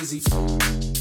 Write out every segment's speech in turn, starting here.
Busy.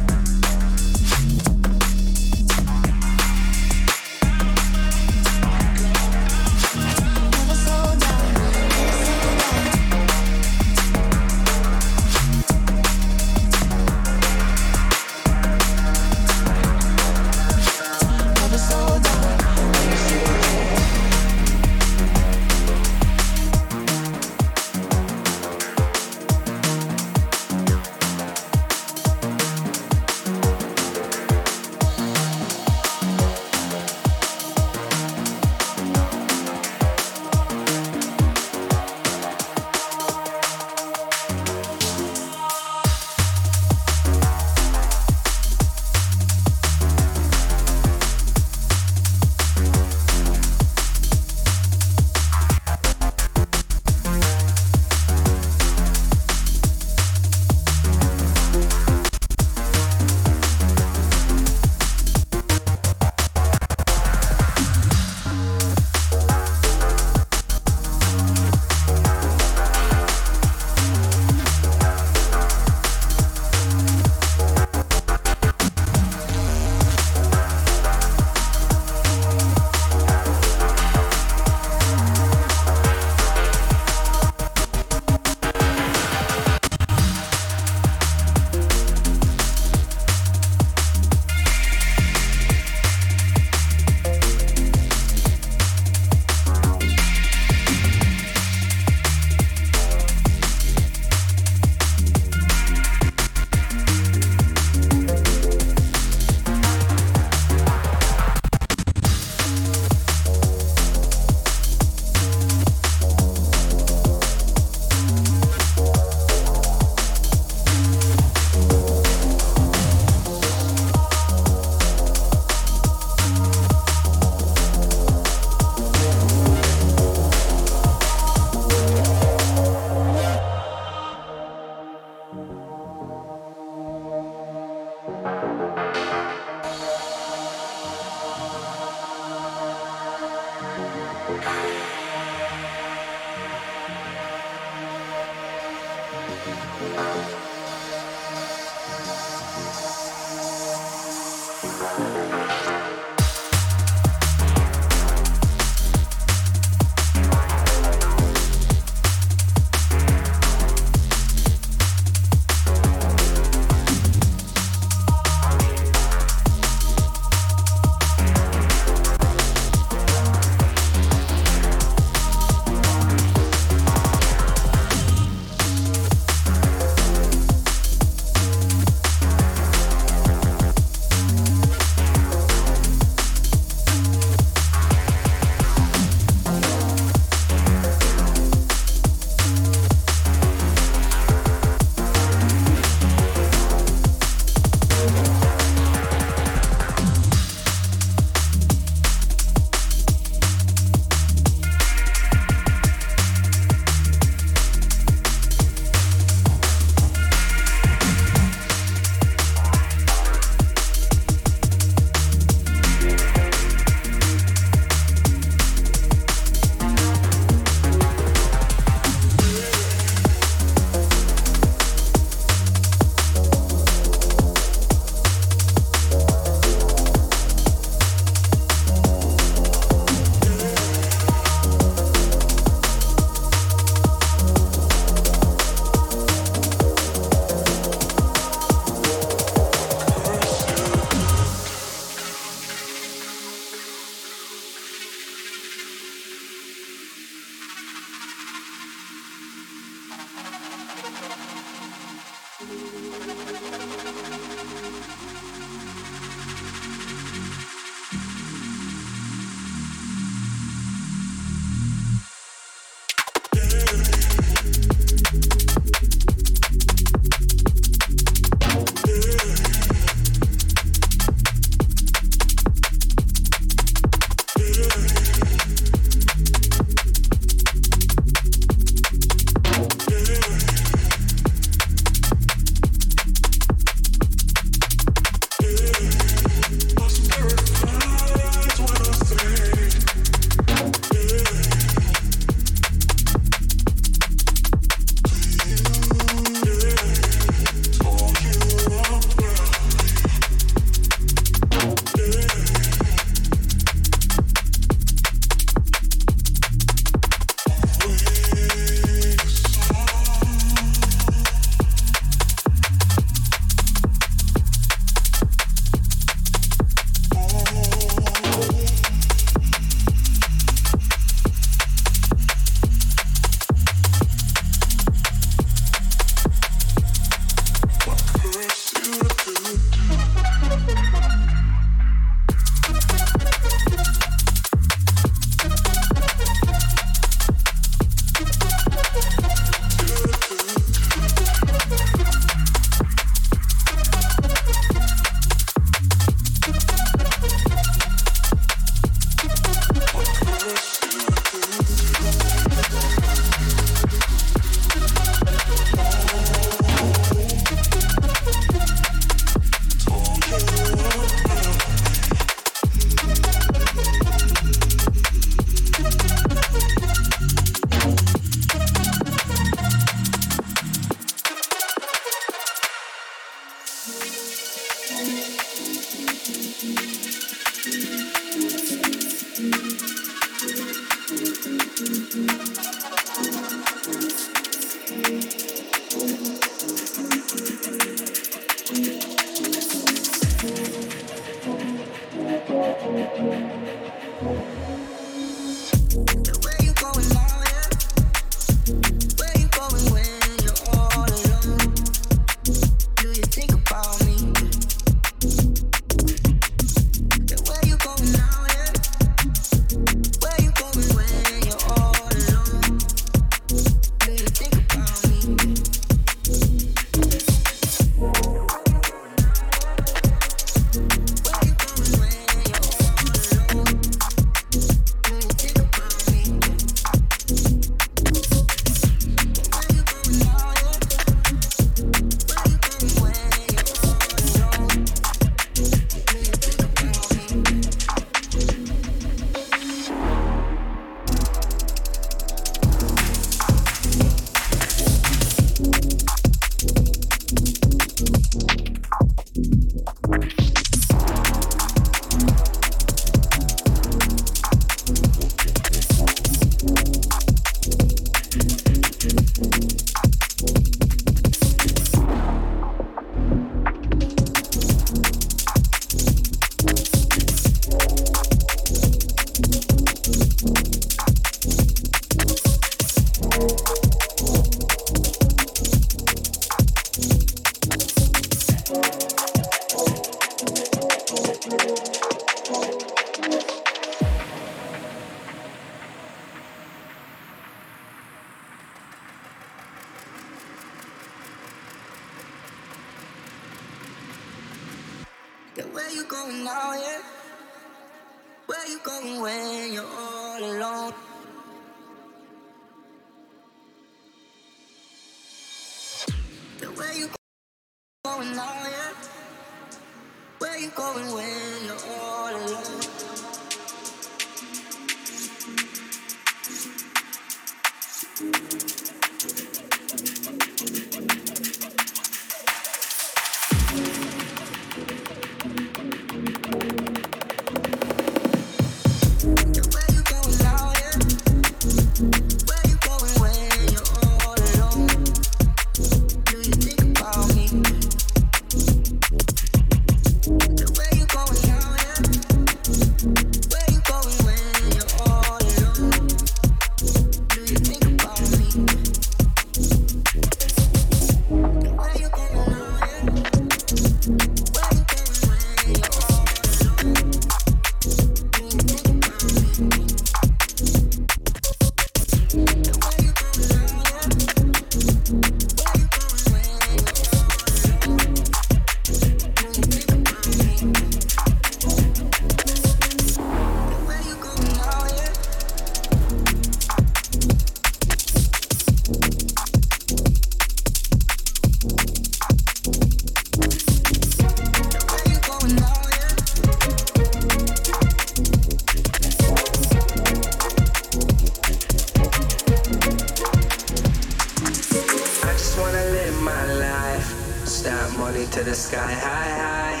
sky high, high.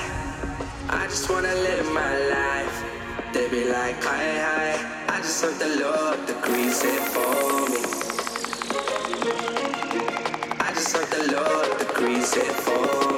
I just wanna live my life. They be like, hi, hi. I just want the Lord to grease it for me. I just want the Lord to grease it for me.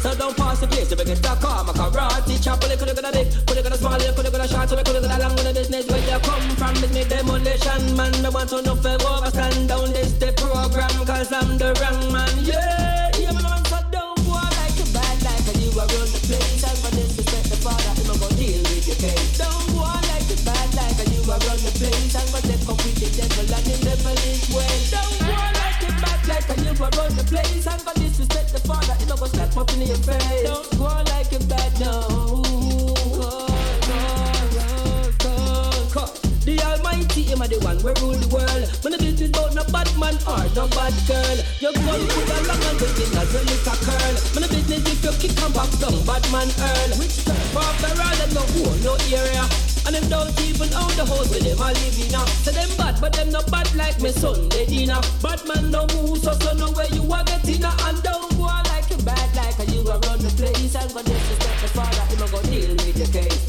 So don't pass the place, they begin to call my karate chop, but they could have gonna big, could have gonna small, they could have gonna short, so they could have gonna long the business where they come from. It's me demolition man, me want to know if I overstand down this the program, cause I'm the wrong man, yeah, yeah, man, so don't go like you bad, like you a run the place, and for to the father, him a go deal with your case. Don't like you bad, like you a run the place, and up with the devil and the devilish way. Don't go like you bad, like you a run the place, and go Don't go like you bad, no. The Almighty, him a the one we rule the world. When business about no bad man or no bad girl. Your boy put a long and waiting as a little curl. When business if you kick and back down, bad man earl. Which federal and no whole, no area. And them don't even own the house where them a living now. So them bad, but them not bad like me they dinner. Bad man no move, so so know where you are getting a and you a run the place and go disrespect the father, him a go deal with your case.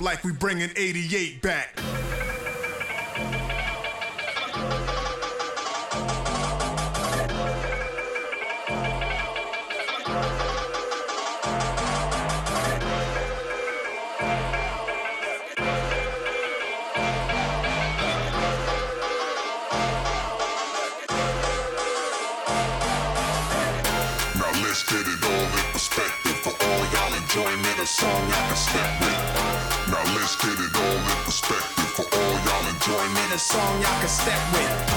like we bringing 88 back. song y'all can step with.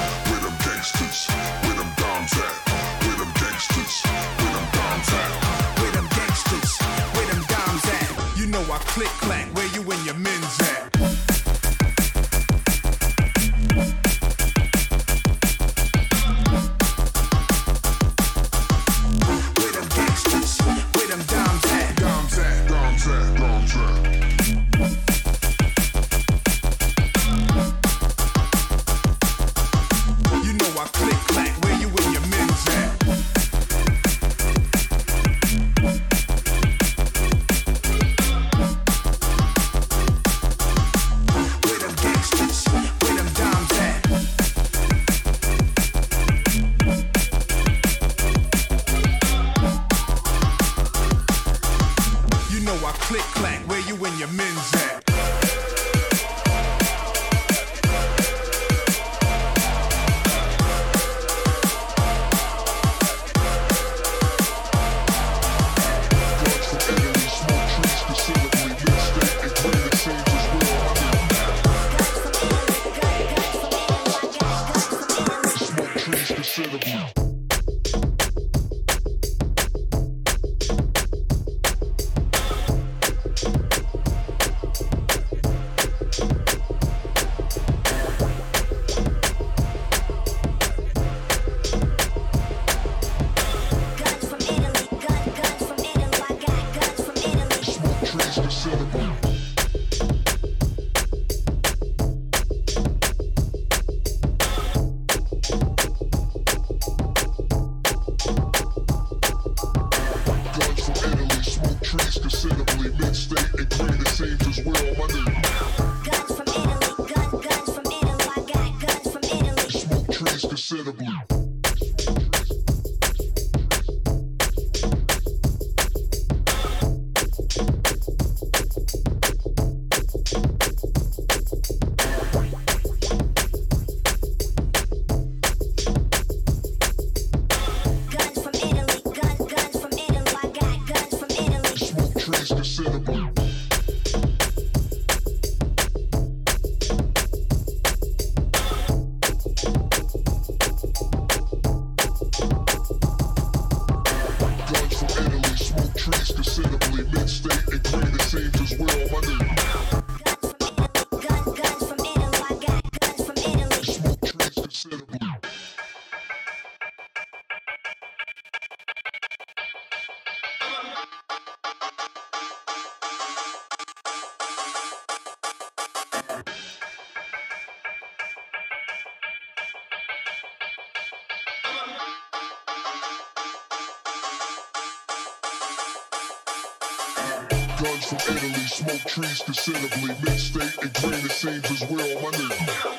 smoke trees considerably. Mid-state and green, it seems as well, my nigga.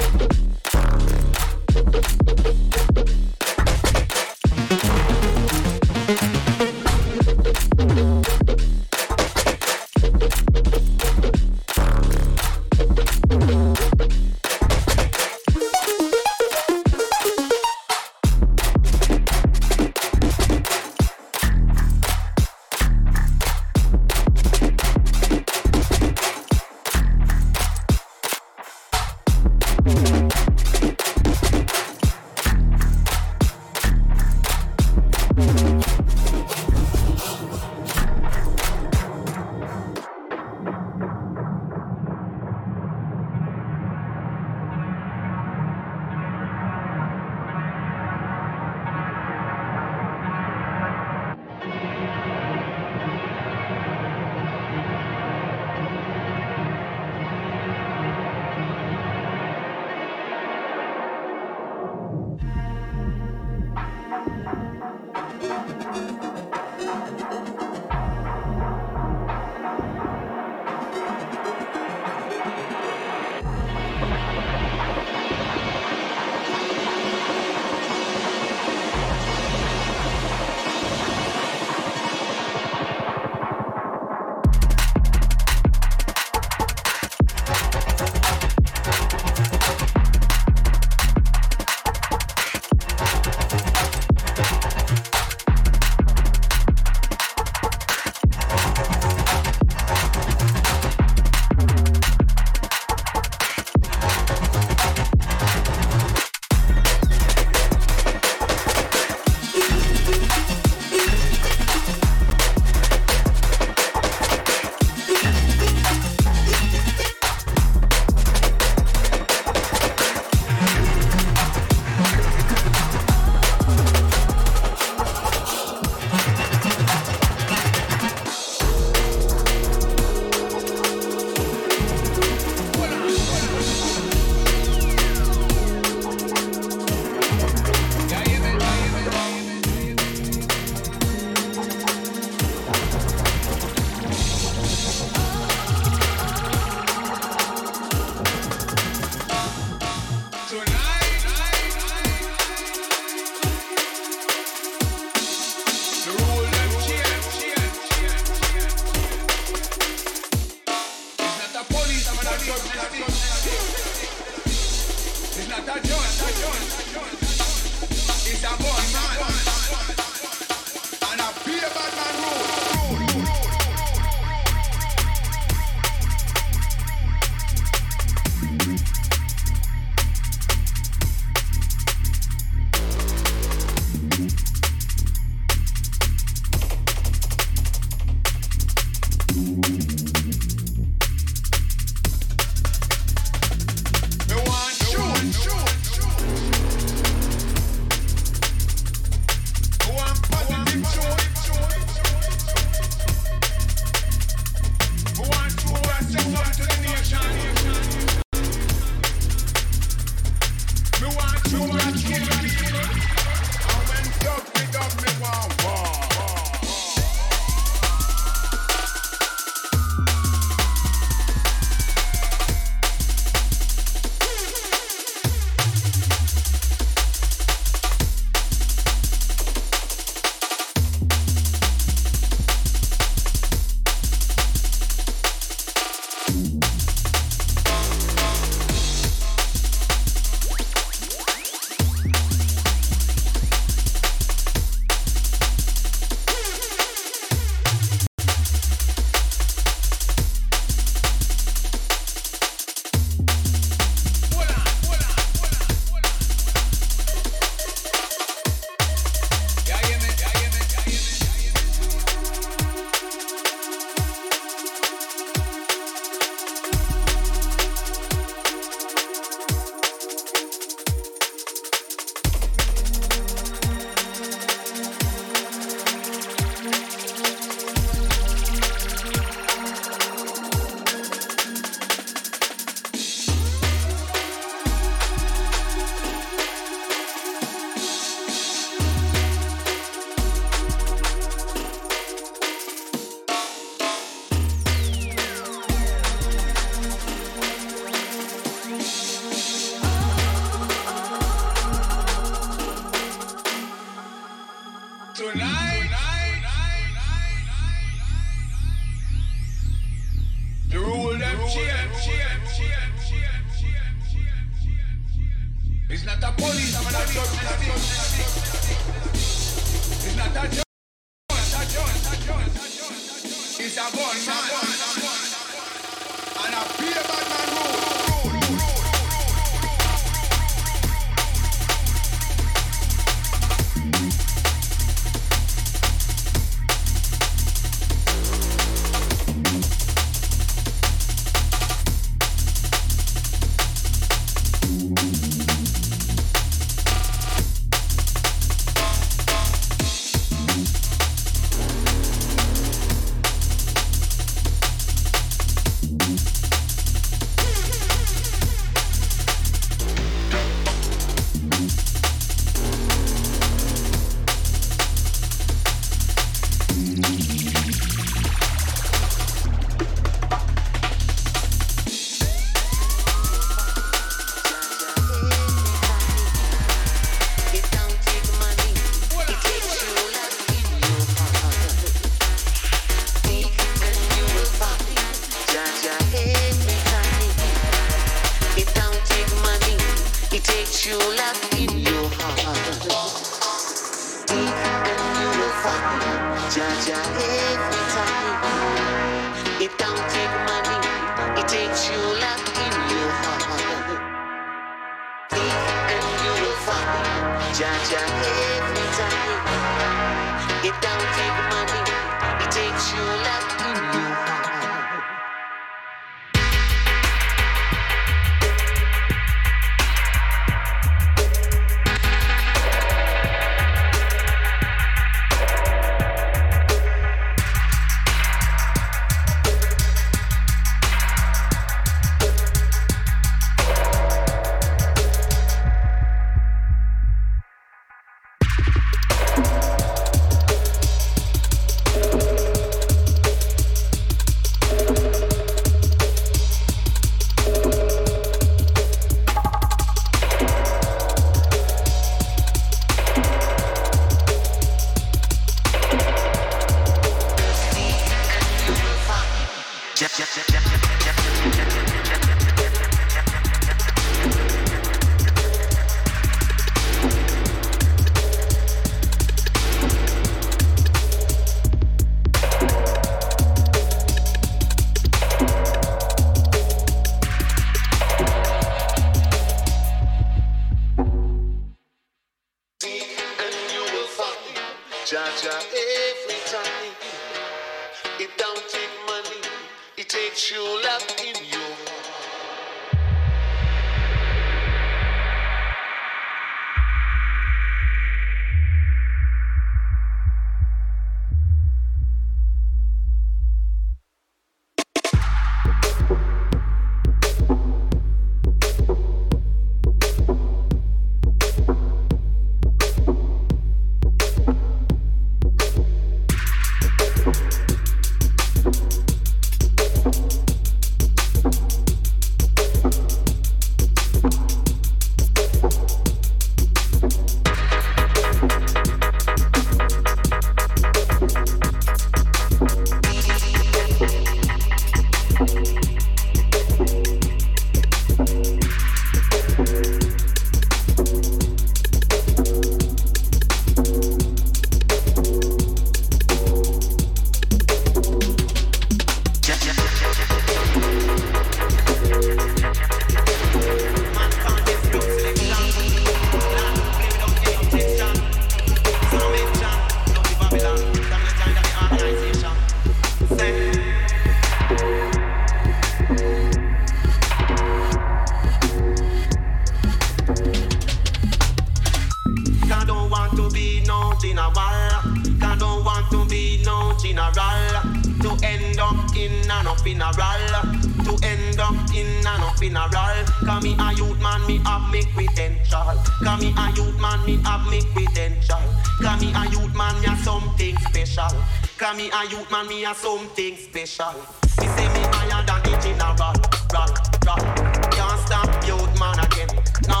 youth man, me a something special. Me say me higher than the general. Rock, rock. Can't stop youth man again. No,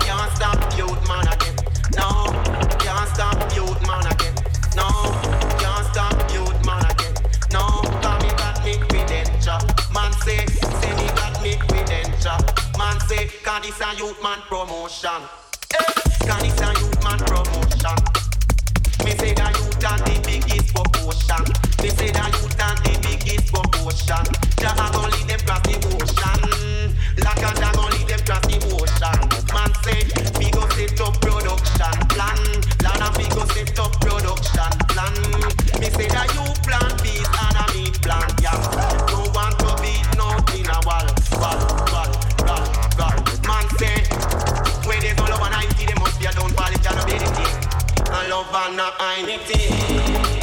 can't stop youth man again. No, can't stop youth man again. No, can't stop youth man again. No, cause me got me credential. Man say, say me got me credential. Man say, cause this a youth man promotion. Hey, cause this a youth man promotion. Me say that you like a dog I ain't empty.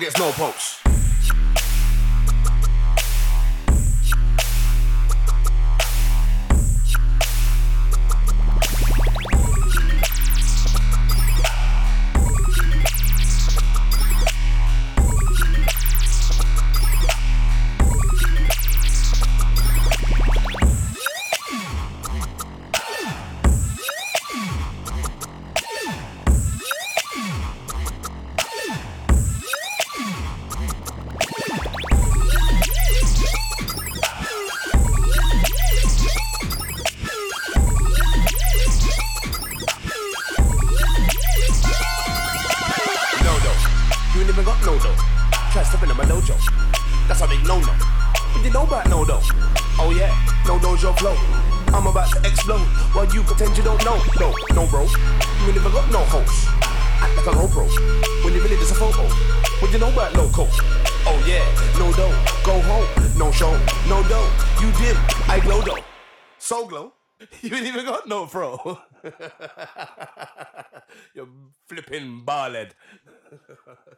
Gets no.